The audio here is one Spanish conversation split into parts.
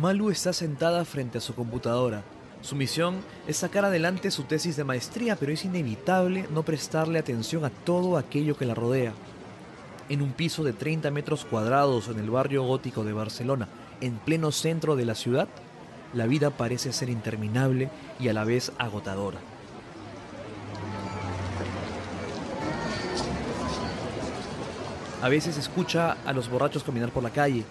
Malu está sentada frente a su computadora. Su misión es sacar adelante su tesis de maestría, pero es inevitable no prestarle atención a todo aquello que la rodea. En un piso de 30 metros cuadrados en el barrio gótico de Barcelona, en pleno centro de la ciudad, la vida parece ser interminable y a la vez agotadora. A veces escucha a los borrachos caminar por la calle.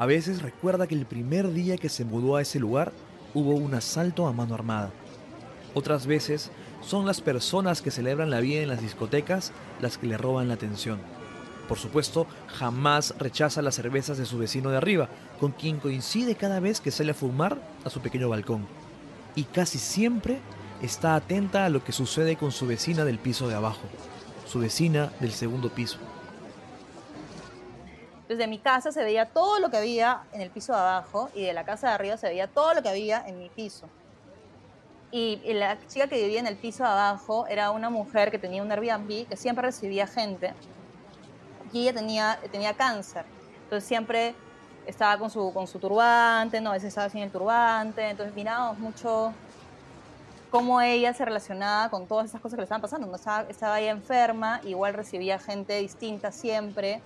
A veces recuerda que el primer día que se mudó a ese lugar hubo un asalto a mano armada. Otras veces son las personas que celebran la vida en las discotecas las que le roban la atención. Por supuesto, jamás rechaza las cervezas de su vecino de arriba, con quien coincide cada vez que sale a fumar a su pequeño balcón. Y casi siempre está atenta a lo que sucede con su vecina del piso de abajo, su vecina del segundo piso. Desde mi casa se veía todo lo que había en el piso de abajo y de la casa de arriba se veía todo lo que había en mi piso. Y la chica que vivía en el piso de abajo era una mujer que tenía un Airbnb que siempre recibía gente y ella tenía, tenía cáncer. Entonces siempre estaba con su, con su turbante, no, a veces estaba sin el turbante, entonces mirábamos mucho cómo ella se relacionaba con todas esas cosas que le estaban pasando. No estaba, estaba ahí enferma, igual recibía gente distinta siempre.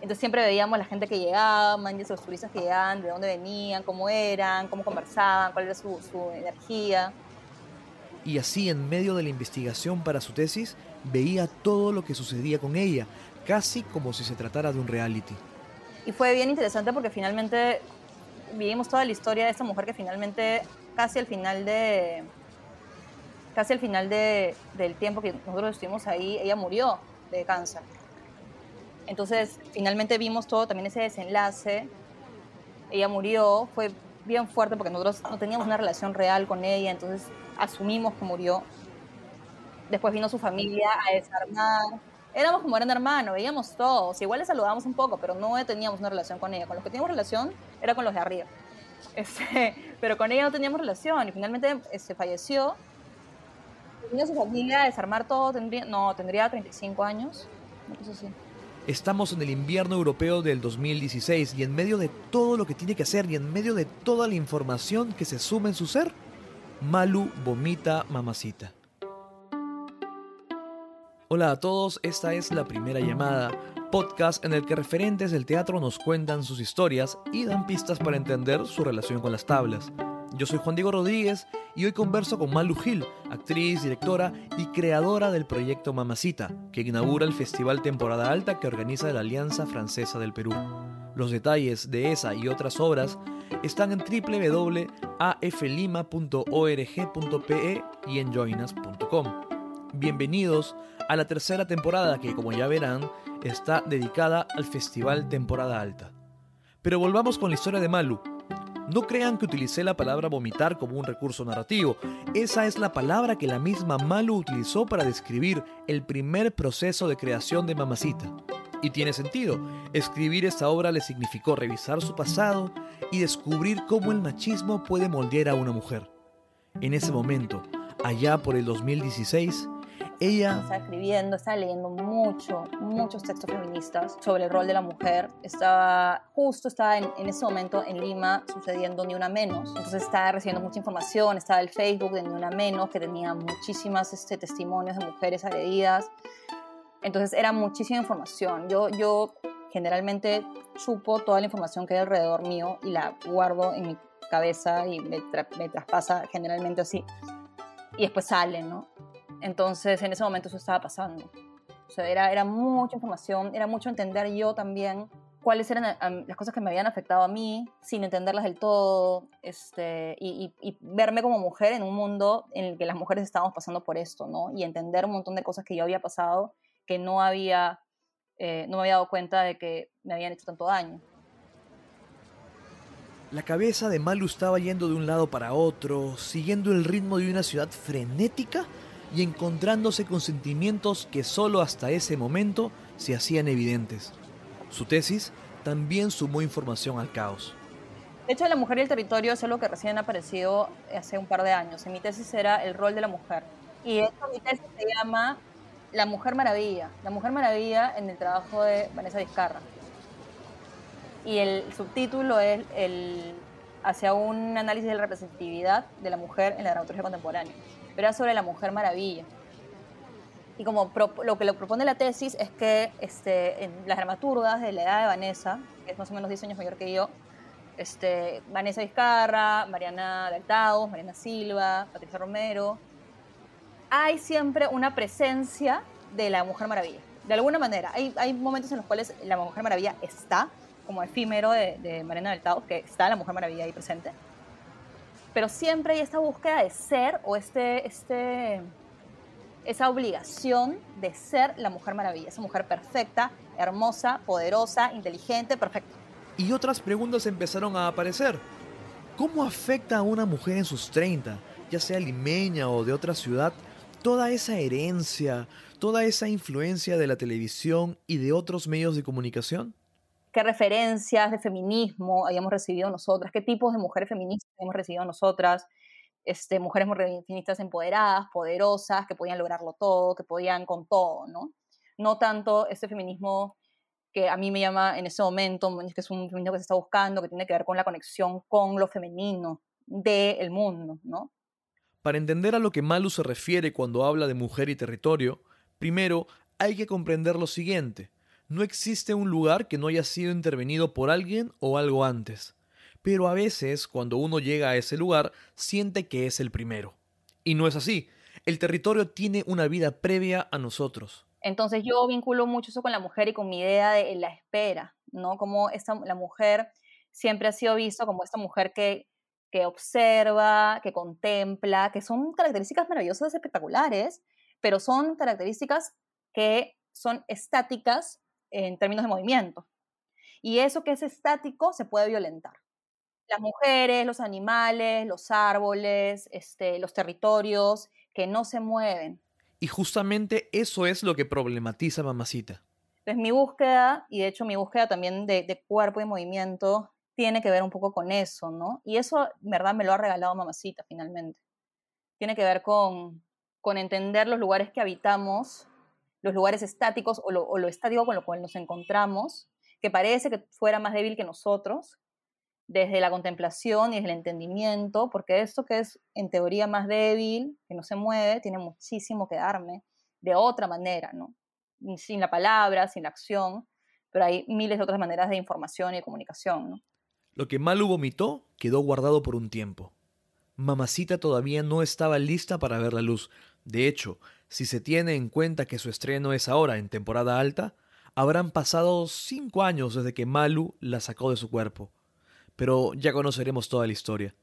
Entonces siempre veíamos la gente que llegaba, los turistas que llegaban, de dónde venían, cómo eran, cómo conversaban, cuál era su, su energía. Y así, en medio de la investigación para su tesis, veía todo lo que sucedía con ella, casi como si se tratara de un reality. Y fue bien interesante porque finalmente vivimos toda la historia de esta mujer que finalmente, casi al final de casi al final de, del tiempo que nosotros estuvimos ahí, ella murió de cáncer. Entonces, finalmente vimos todo, también ese desenlace. Ella murió, fue bien fuerte porque nosotros no teníamos una relación real con ella, entonces asumimos que murió. Después vino su familia a desarmar. Éramos como eran hermanos, veíamos todos. Igual le saludamos un poco, pero no teníamos una relación con ella. Con los que teníamos relación era con los de arriba. Este, pero con ella no teníamos relación y finalmente se este, falleció. Vino su familia a desarmar todo, tendría, no, tendría 35 años, no sé Estamos en el invierno europeo del 2016 y en medio de todo lo que tiene que hacer y en medio de toda la información que se suma en su ser, Malu vomita mamacita. Hola a todos, esta es la primera llamada, podcast en el que referentes del teatro nos cuentan sus historias y dan pistas para entender su relación con las tablas. Yo soy Juan Diego Rodríguez y hoy converso con Malu Gil, actriz, directora y creadora del proyecto Mamacita, que inaugura el Festival Temporada Alta que organiza la Alianza Francesa del Perú. Los detalles de esa y otras obras están en www.aflima.org.pe y en joinas.com. Bienvenidos a la tercera temporada que, como ya verán, está dedicada al Festival Temporada Alta. Pero volvamos con la historia de Malu, no crean que utilicé la palabra vomitar como un recurso narrativo. Esa es la palabra que la misma Malu utilizó para describir el primer proceso de creación de Mamacita. Y tiene sentido. Escribir esta obra le significó revisar su pasado y descubrir cómo el machismo puede moldear a una mujer. En ese momento, allá por el 2016, ella estaba escribiendo, estaba leyendo mucho, muchos textos feministas sobre el rol de la mujer. Estaba, justo estaba en, ese momento en Lima sucediendo Ni Una Menos. Entonces estaba recibiendo mucha información, estaba el Facebook de Ni Una Menos, que tenía muchísimas este, testimonios de mujeres agredidas. Entonces era muchísima información. Yo, yo generalmente chupo toda la información que hay alrededor mío y la guardo en mi cabeza y me, me traspasa generalmente así. Y después sale, ¿no? Entonces, en ese momento eso estaba pasando. O sea, era, era mucha información, era mucho entender yo también cuáles eran las cosas que me habían afectado a mí, sin entenderlas del todo, este, y, verme como mujer en un mundo en el que las mujeres estábamos pasando por esto, ¿no? Y entender un montón de cosas que yo había pasado que no había, eh, no me había dado cuenta de que me habían hecho tanto daño. La cabeza de Malu estaba yendo de un lado para otro, siguiendo el ritmo de una ciudad frenética y encontrándose con sentimientos que solo hasta ese momento se hacían evidentes. Su tesis también sumó información al caos. De hecho, la mujer y el territorio es algo que recién ha aparecido hace un par de años. En mi tesis era el rol de la mujer. Y esto, mi tesis se llama La Mujer Maravilla. La Mujer Maravilla en el trabajo de Vanessa Vizcarra. Y el subtítulo es el, hacia un análisis de la representatividad de la mujer en la dramaturgia contemporánea, era sobre la mujer maravilla. Y como lo que lo propone la tesis es que este, en las dramaturgas de la edad de Vanessa, que es más o menos 10 años mayor que yo, este, Vanessa Vizcarra, Mariana Deltados, Mariana Silva, Patricia Romero, hay siempre una presencia de la Mujer Maravilla. De alguna manera, hay, hay momentos en los cuales la Mujer Maravilla está, como efímero de, de Mariana Deltados, que está la Mujer Maravilla ahí presente. Pero siempre hay esta búsqueda de ser o este, este, esa obligación de ser la Mujer Maravilla, esa mujer perfecta, hermosa, poderosa, inteligente, perfecta. Y otras preguntas empezaron a aparecer. ¿Cómo afecta a una mujer en sus 30, ya sea limeña o de otra ciudad, toda esa herencia, toda esa influencia de la televisión y de otros medios de comunicación? ¿Qué referencias de feminismo hayamos recibido nosotras? ¿Qué tipos de mujeres feministas hemos recibido nosotras? Este, mujeres feministas empoderadas, poderosas, que podían lograrlo todo, que podían con todo, ¿no? No tanto este feminismo que a mí me llama en ese momento, que es un feminismo que se está buscando, que tiene que ver con la conexión con lo femenino del mundo, ¿no? Para entender a lo que Malu se refiere cuando habla de mujer y territorio, primero hay que comprender lo siguiente. No existe un lugar que no haya sido intervenido por alguien o algo antes pero a veces cuando uno llega a ese lugar siente que es el primero. Y no es así. El territorio tiene una vida previa a nosotros. Entonces yo vinculo mucho eso con la mujer y con mi idea de la espera, ¿no? Como esta, la mujer siempre ha sido vista como esta mujer que, que observa, que contempla, que son características maravillosas, espectaculares, pero son características que son estáticas en términos de movimiento. Y eso que es estático se puede violentar las mujeres, los animales, los árboles, este, los territorios que no se mueven. Y justamente eso es lo que problematiza Mamacita. Entonces mi búsqueda, y de hecho mi búsqueda también de, cuerpo y movimiento, tiene que ver un poco con eso, ¿no? Y eso, verdad, me lo ha regalado Mamacita finalmente. Tiene que ver con, con entender los lugares que habitamos, los lugares estáticos o lo, o lo estático con lo cual nos encontramos, que parece que fuera más débil que nosotros, desde la contemplación y desde el entendimiento, porque esto que es en teoría más débil, que no se mueve, tiene muchísimo que darme de otra manera, ¿no? Sin la palabra, sin la acción, pero hay miles de otras maneras de información y de comunicación, ¿no? Lo que Malu vomitó quedó guardado por un tiempo. Mamacita todavía no estaba lista para ver la luz. De hecho, si se tiene en cuenta que su estreno es ahora en temporada alta, habrán pasado cinco años desde que Malu la sacó de su cuerpo pero ya conoceremos toda la historia.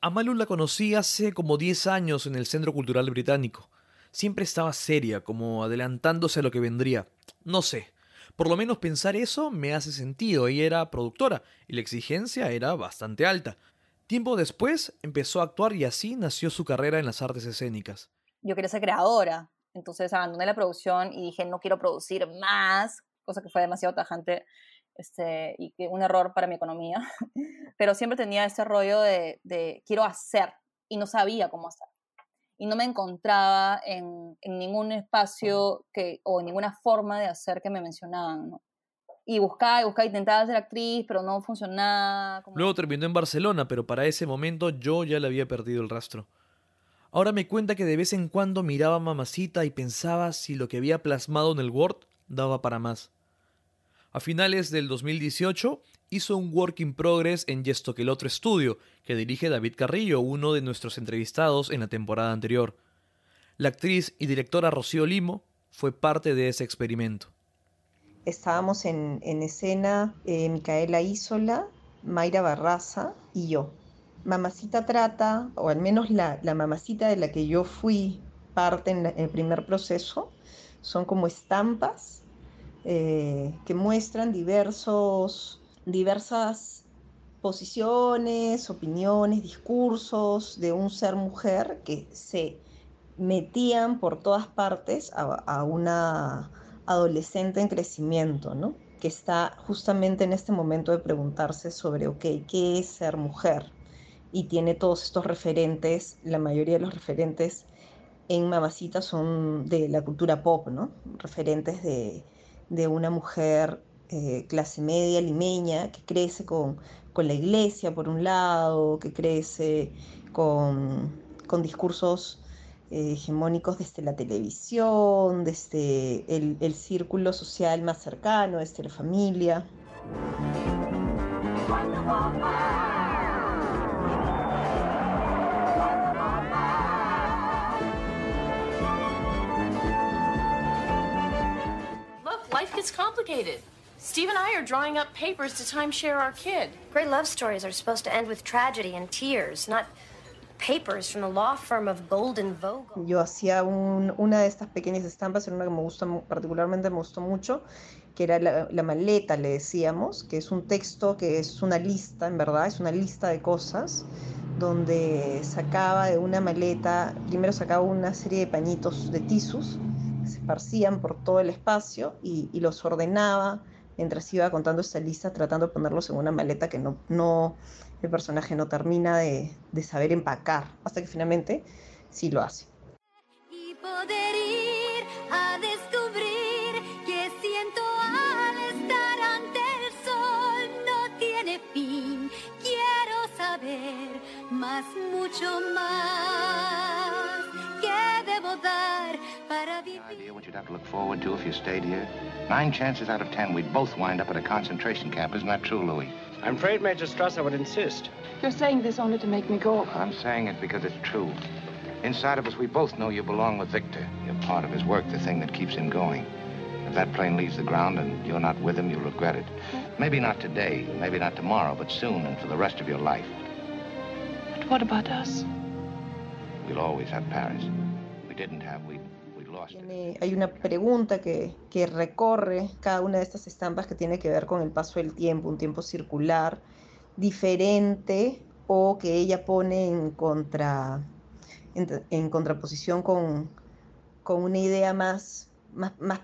A Malu la conocí hace como 10 años en el Centro Cultural Británico. Siempre estaba seria, como adelantándose a lo que vendría. No sé. Por lo menos pensar eso me hace sentido. Ella era productora y la exigencia era bastante alta. Tiempo después empezó a actuar y así nació su carrera en las artes escénicas. Yo quería ser creadora, entonces abandoné la producción y dije no quiero producir más, cosa que fue demasiado tajante este, y que un error para mi economía, pero siempre tenía ese rollo de, de, quiero hacer y no sabía cómo hacer. Y no me encontraba en, en ningún espacio que, o en ninguna forma de hacer que me mencionaban, ¿no? Y buscaba y buscaba, intentaba ser actriz, pero no funcionaba. Luego terminó en Barcelona, pero para ese momento yo ya le había perdido el rastro. Ahora me cuenta que de vez en cuando miraba a Mamacita y pensaba si lo que había plasmado en el Word daba para más. A finales del 2018 hizo un work in progress en Yesto que el otro estudio, que dirige David Carrillo, uno de nuestros entrevistados en la temporada anterior. La actriz y directora Rocío Limo fue parte de ese experimento. Estábamos en, escena eh, Micaela Isola, Mayra Barraza y yo. Mamacita trata, o al menos la, mamacita de la que yo fui parte en el primer proceso, son como estampas eh, que muestran diversos, diversas posiciones, opiniones, discursos de un ser mujer que se metían por todas partes a, una adolescente en crecimiento, ¿no? que está justamente en este momento de preguntarse sobre, ¿qué es ser mujer? Y tiene todos estos referentes, la mayoría de los referentes en Mamacita son de la cultura pop, ¿no? Referentes de, de una mujer eh, clase media limeña que crece con, con, la iglesia por un lado, que crece con, con discursos eh, hegemónicos desde la televisión, desde el, el, círculo social más cercano, desde la familia. Gets complicated. Steve and I are drawing up papers to timeshare our kid. Great love stories are supposed to end with tragedy and tears, not papers from the law firm of Golden Vogel. Yo hacía un, una de estas pequeñas estampas, era una que me gusta particularmente, me gustó mucho, que era la, la, maleta, le decíamos, que es un texto que es una lista, en verdad, es una lista de cosas, donde sacaba de una maleta, primero sacaba una serie de pañitos de tisus, se esparcían por todo el espacio y, los ordenaba mientras iba contando esta lista, tratando de ponerlos en una maleta que no, no el personaje no termina de, de saber empacar, hasta que finalmente sí lo hace. Y poder ir a descubrir que siento al estar ante el sol no tiene fin. Quiero saber más, mucho más idea what you'd have to look forward to if you stayed here? Nine chances out of ten we'd both wind up at a concentration camp. Isn't that true, Louis? I'm afraid, Major Strasser would insist. You're saying this only to make me go. I'm saying it because it's true. Inside of us, we both know you belong with Victor. You're part of his work, the thing that keeps him going. If that plane leaves the ground and you're not with him, you'll regret it. Maybe not today, maybe not tomorrow, but soon and for the rest of your life. But what about us? We'll always have Paris. We didn't Tiene- hay una pregunta que, que recorre cada una de estas estampas que tiene que ver con el paso del tiempo, un tiempo circular, diferente o que ella pone en, contra, en, contraposición con, una idea más,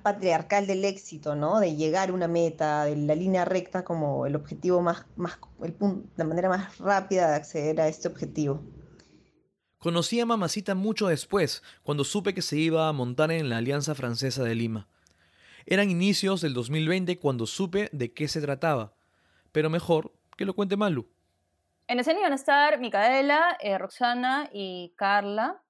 patriarcal del éxito, ¿no? De llegar a una meta, de la línea recta como el objetivo más, más la manera más rápida de acceder a este objetivo. Conocí a Mamacita mucho después, cuando supe que se iba a montar en la Alianza Francesa de Lima. Eran inicios del 2020 cuando supe de qué se trataba, pero mejor que lo cuente Malu. En escena iban a estar Micaela, eh, Roxana y Carla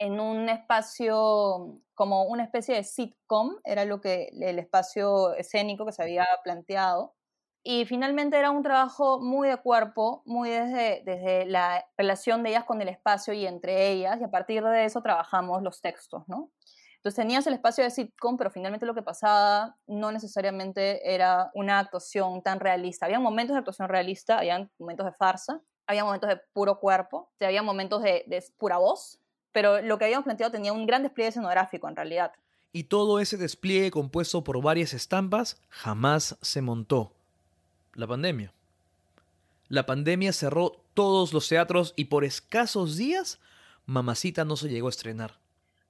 en un espacio como una especie de sitcom, era lo que el espacio escénico que se había planteado. Y finalmente era un trabajo muy de cuerpo, muy desde, la relación de ellas con el espacio y entre ellas, y a partir de eso trabajamos los textos, ¿no? Entonces tenías el espacio de sitcom, pero finalmente lo que pasaba no necesariamente era una actuación tan realista. Había momentos de actuación realista, había momentos de farsa, había momentos de puro cuerpo, había momentos de, de pura voz, pero lo que habíamos planteado tenía un gran despliegue escenográfico en realidad. Y todo ese despliegue compuesto por varias estampas jamás se montó. La pandemia. La pandemia cerró todos los teatros y por escasos días Mamacita no se llegó a estrenar.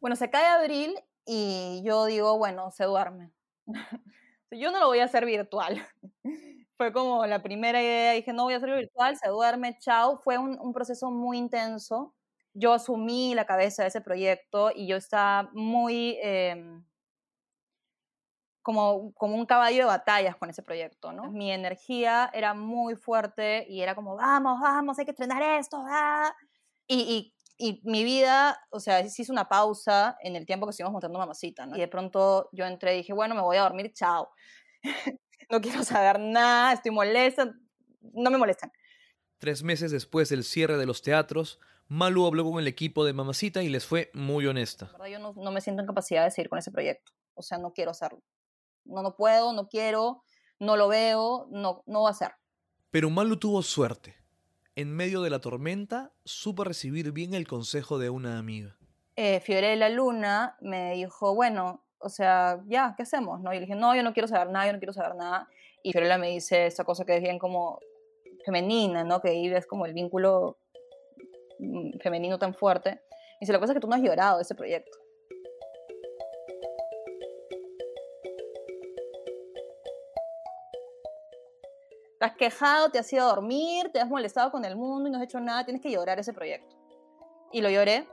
Bueno, se cae abril y yo digo, bueno, se duerme. yo no lo voy a hacer virtual. Fue como la primera idea, dije, no voy a hacerlo virtual, se duerme, chao. Fue un, proceso muy intenso. Yo asumí la cabeza de ese proyecto y yo estaba muy eh, como, como un caballo de batallas con ese proyecto, ¿no? Mi energía era muy fuerte y era como, vamos, vamos, hay que estrenar esto, ah". Y, y, y mi vida, o sea, se hizo una pausa en el tiempo que estuvimos montando Mamacita, ¿no? Y de pronto yo entré y dije, bueno, me voy a dormir, chao. no quiero saber nada, estoy molesta, no me molestan. Tres meses después del cierre de los teatros, Malu habló con el equipo de Mamacita y les fue muy honesta. La verdad, yo no, no me siento en capacidad de seguir con ese proyecto. O sea, no quiero hacerlo. No, no puedo, no quiero, no lo veo, no, no va a ser. Pero Malu tuvo suerte. En medio de la tormenta, supo recibir bien el consejo de una amiga. Eh, Fiorella Luna me dijo, bueno, o sea, ya, ¿qué hacemos? ¿No? Y le dije, no, yo no quiero saber nada, yo no quiero saber nada. Y Fiorella me dice esta cosa que es bien como femenina, ¿no? Que ahí ves como el vínculo mm, femenino tan fuerte. Y dice, la cosa es que tú no has llorado de ese proyecto. Te has quejado, te has ido a dormir, te has molestado con el mundo y no has hecho nada, tienes que llorar ese proyecto. Y lo lloré.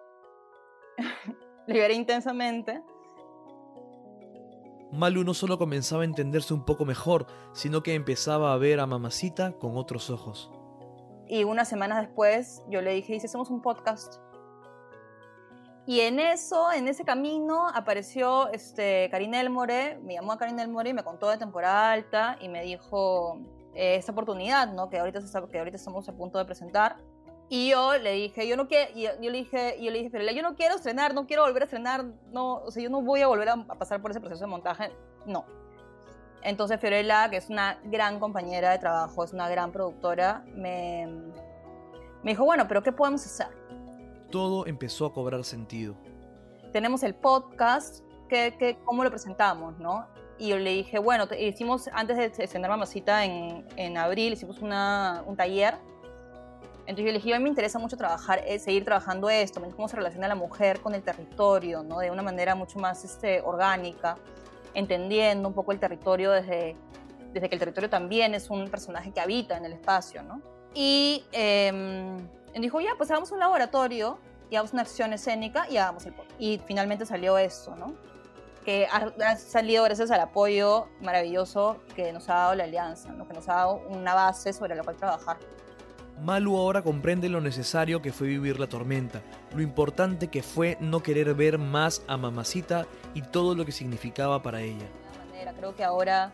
lo lloré intensamente. Malu no solo comenzaba a entenderse un poco mejor, sino que empezaba a ver a Mamacita con otros ojos. Y unas semanas después yo le dije, ¿y si hacemos un podcast? Y en eso, en ese camino, apareció este, Karina Elmore, me llamó a Karina Elmore y me contó de temporada alta y me dijo eh, esta oportunidad, ¿no? Que ahorita, está- que ahorita estamos a punto de presentar. Y yo le dije, yo no quiero, yo, yo le dije, yo le dije, Fiorella, yo no quiero estrenar, no quiero volver a estrenar, no, o sea, yo no voy a volver a, a pasar por ese proceso de montaje, no. Entonces Fiorella, que es una gran compañera de trabajo, es una gran productora, me, me dijo, bueno, pero ¿qué podemos hacer? Todo empezó a cobrar sentido. tenemos el podcast, que, que, ¿cómo lo presentamos, no? Y yo le dije, bueno, te- hicimos, antes de estrenar Mamacita en, en abril, hicimos una, un taller. Entonces yo le dije, a mí me interesa mucho trabajar, eh, seguir trabajando esto, cómo se relaciona la mujer con el territorio, ¿no? De una manera mucho más este, orgánica, entendiendo un poco el territorio desde, desde que el territorio también es un personaje que habita en el espacio, ¿no? Y eh, dijo, ya, pues hagamos un laboratorio y hagamos una acción escénica y hagamos el podcast. Y finalmente salió eso, ¿no? Que ha, ha salido gracias al apoyo maravilloso que nos ha dado la alianza, ¿no? Que nos ha dado una base sobre la cual trabajar. Malu ahora comprende lo necesario que fue vivir la tormenta, lo importante que fue no querer ver más a Mamacita y todo lo que significaba para ella. manera. Creo que ahora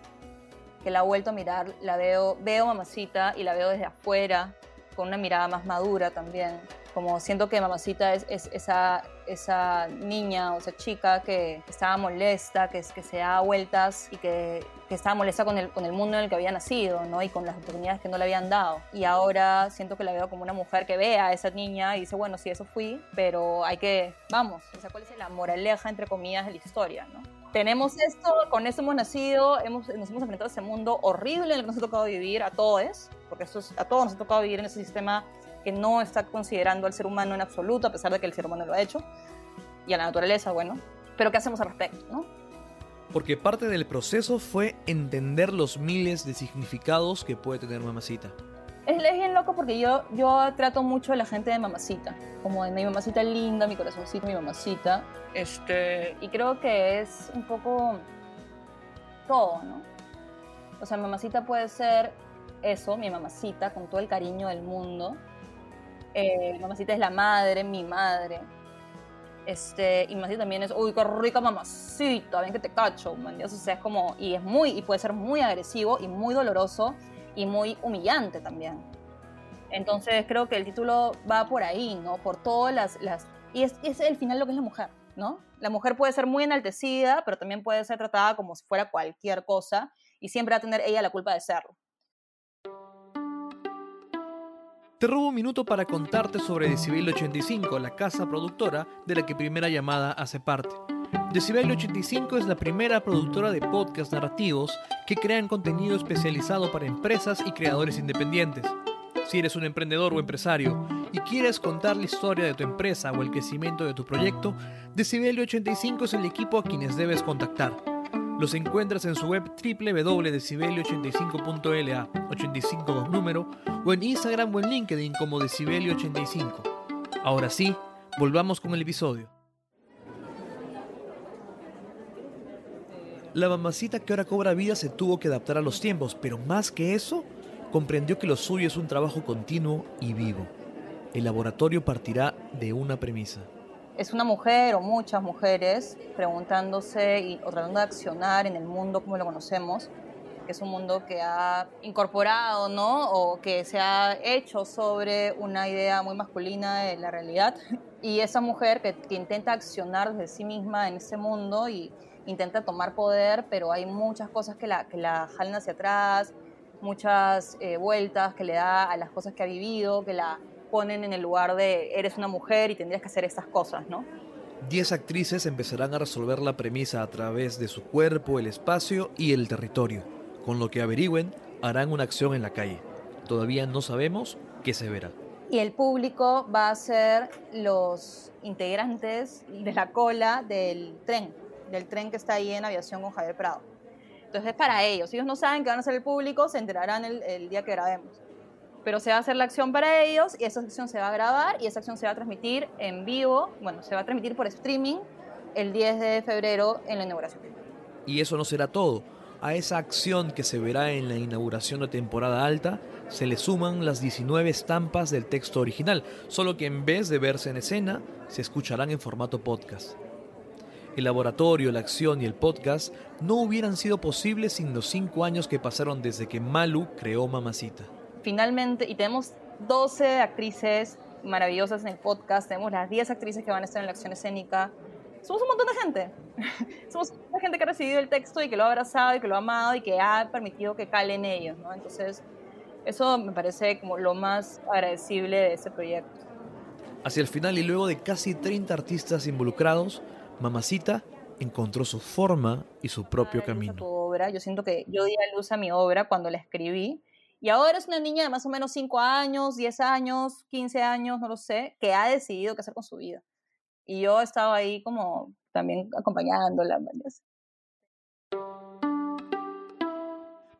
que la he vuelto a mirar, la veo, veo mamacita y la veo desde afuera, con una mirada más madura también. Como siento que mamacita es, es esa, esa niña o esa chica que estaba molesta, que, que se da vueltas y que, que estaba molesta con el, con el mundo en el que había nacido, ¿no? Y con las oportunidades que no le habían dado. Y ahora siento que la veo como una mujer que ve a esa niña y dice, bueno, sí, eso fui, pero hay que, vamos, o sea, ¿cuál es la moraleja, entre comillas, de la historia, ¿no? tenemos esto, con esto hemos nacido, hemos, nos hemos enfrentado a ese mundo horrible en el que nos ha tocado vivir a todos, porque esto es- a todos nos ha tocado vivir en ese sistema que no está considerando al ser humano en absoluto, a pesar de que el ser humano lo ha hecho, y a la naturaleza, bueno. Pero ¿qué hacemos al respecto? ¿no? Porque parte del proceso fue entender los miles de significados que puede tener Mamacita. Es, es bien loco porque yo, yo trato mucho a la gente de mamacita, como de mi mamacita linda, mi corazoncito, mi mamacita. Este, y creo que es un poco todo, ¿no? O sea, mamacita puede ser eso, mi mamacita, con todo el cariño del mundo. Eh, mamacita es la madre, mi madre. Este, y mamacita también es, uy, qué rica mamacita, ven que te cacho, man. O sea, es como, y es muy, y puede ser muy agresivo y muy doloroso y muy humillante también. Entonces creo que el título va por ahí, ¿no? Por todas las... las y es, es el final lo que es la mujer, ¿no? La mujer puede ser muy enaltecida, pero también puede ser tratada como si fuera cualquier cosa y siempre va a tener ella la culpa de serlo. Te robo un minuto para contarte sobre Decibel 85, la casa productora de la que Primera Llamada hace parte. Decibel 85 es la primera productora de podcast narrativos que crean contenido especializado para empresas y creadores independientes. Si eres un emprendedor o empresario y quieres contar la historia de tu empresa o el crecimiento de tu proyecto, Decibel 85 es el equipo a quienes debes contactar. Los encuentras en su web www.decibelio85.la, 85 con número, o en Instagram o en LinkedIn como Decibelio85. Ahora sí, volvamos con el episodio. La mamacita que ahora cobra vida se tuvo que adaptar a los tiempos, pero más que eso, comprendió que lo suyo es un trabajo continuo y vivo. El laboratorio partirá de una premisa. Es una mujer o muchas mujeres preguntándose y, o tratando de accionar en el mundo como lo conocemos, que es un mundo que ha incorporado, ¿no? O que se ha hecho sobre una idea muy masculina de la realidad. Y esa mujer que, intenta accionar desde sí misma en ese mundo y intenta tomar poder, pero hay muchas cosas que la, que la jalan hacia atrás, muchas eh, vueltas que le da a las cosas que ha vivido, que la ponen en el lugar de eres una mujer y tendrías que hacer estas cosas, ¿no? Diez actrices empezarán a resolver la premisa a través de su cuerpo, el espacio y el territorio. Con lo que averigüen, harán una acción en la calle. Todavía no sabemos qué se verá. Y el público va a ser los integrantes de la cola del tren, del tren que está ahí en aviación con Javier Prado. Entonces es para ellos. Si ellos no saben que van a ser el público, se enterarán el, el día que grabemos. Pero se va a hacer la acción para ellos y esa acción se va a grabar y esa acción se va a transmitir en vivo, bueno, se va a transmitir por streaming el 10 de febrero en la inauguración. Y eso no será todo. A esa acción que se verá en la inauguración de temporada alta se le suman las 19 estampas del texto original, solo que en vez de verse en escena, se escucharán en formato podcast. El laboratorio, la acción y el podcast no hubieran sido posibles sin los cinco años que pasaron desde que Malu creó Mamacita. Finalmente, y tenemos 12 actrices maravillosas en el podcast, tenemos las 10 actrices que van a estar en la acción escénica. Somos un montón de gente. Somos una gente que ha recibido el texto y que lo ha abrazado y que lo ha amado y que ha permitido que cale en ellos, ¿no? Entonces, eso me parece como lo más agradecible de este proyecto. Hacia el final y luego de casi 30 artistas involucrados, Mamacita encontró su forma y su propio camino. Tu obra. Yo siento que yo di a luz a mi obra cuando la escribí. Y ahora es una niña de más o menos 5 años, 10 años, 15 años, no lo sé, que ha decidido qué hacer con su vida. Y yo he estado ahí como también acompañándola.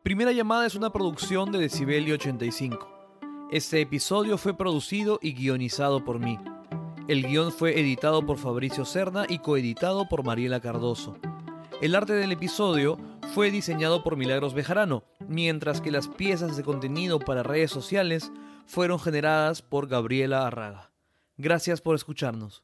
Primera llamada es una producción de Decibelio 85. Este episodio fue producido y guionizado por mí. El guion fue editado por Fabricio Cerna y coeditado por Mariela Cardoso. El arte del episodio fue diseñado por Milagros Bejarano, mientras que las piezas de contenido para redes sociales fueron generadas por Gabriela Arraga. Gracias por escucharnos.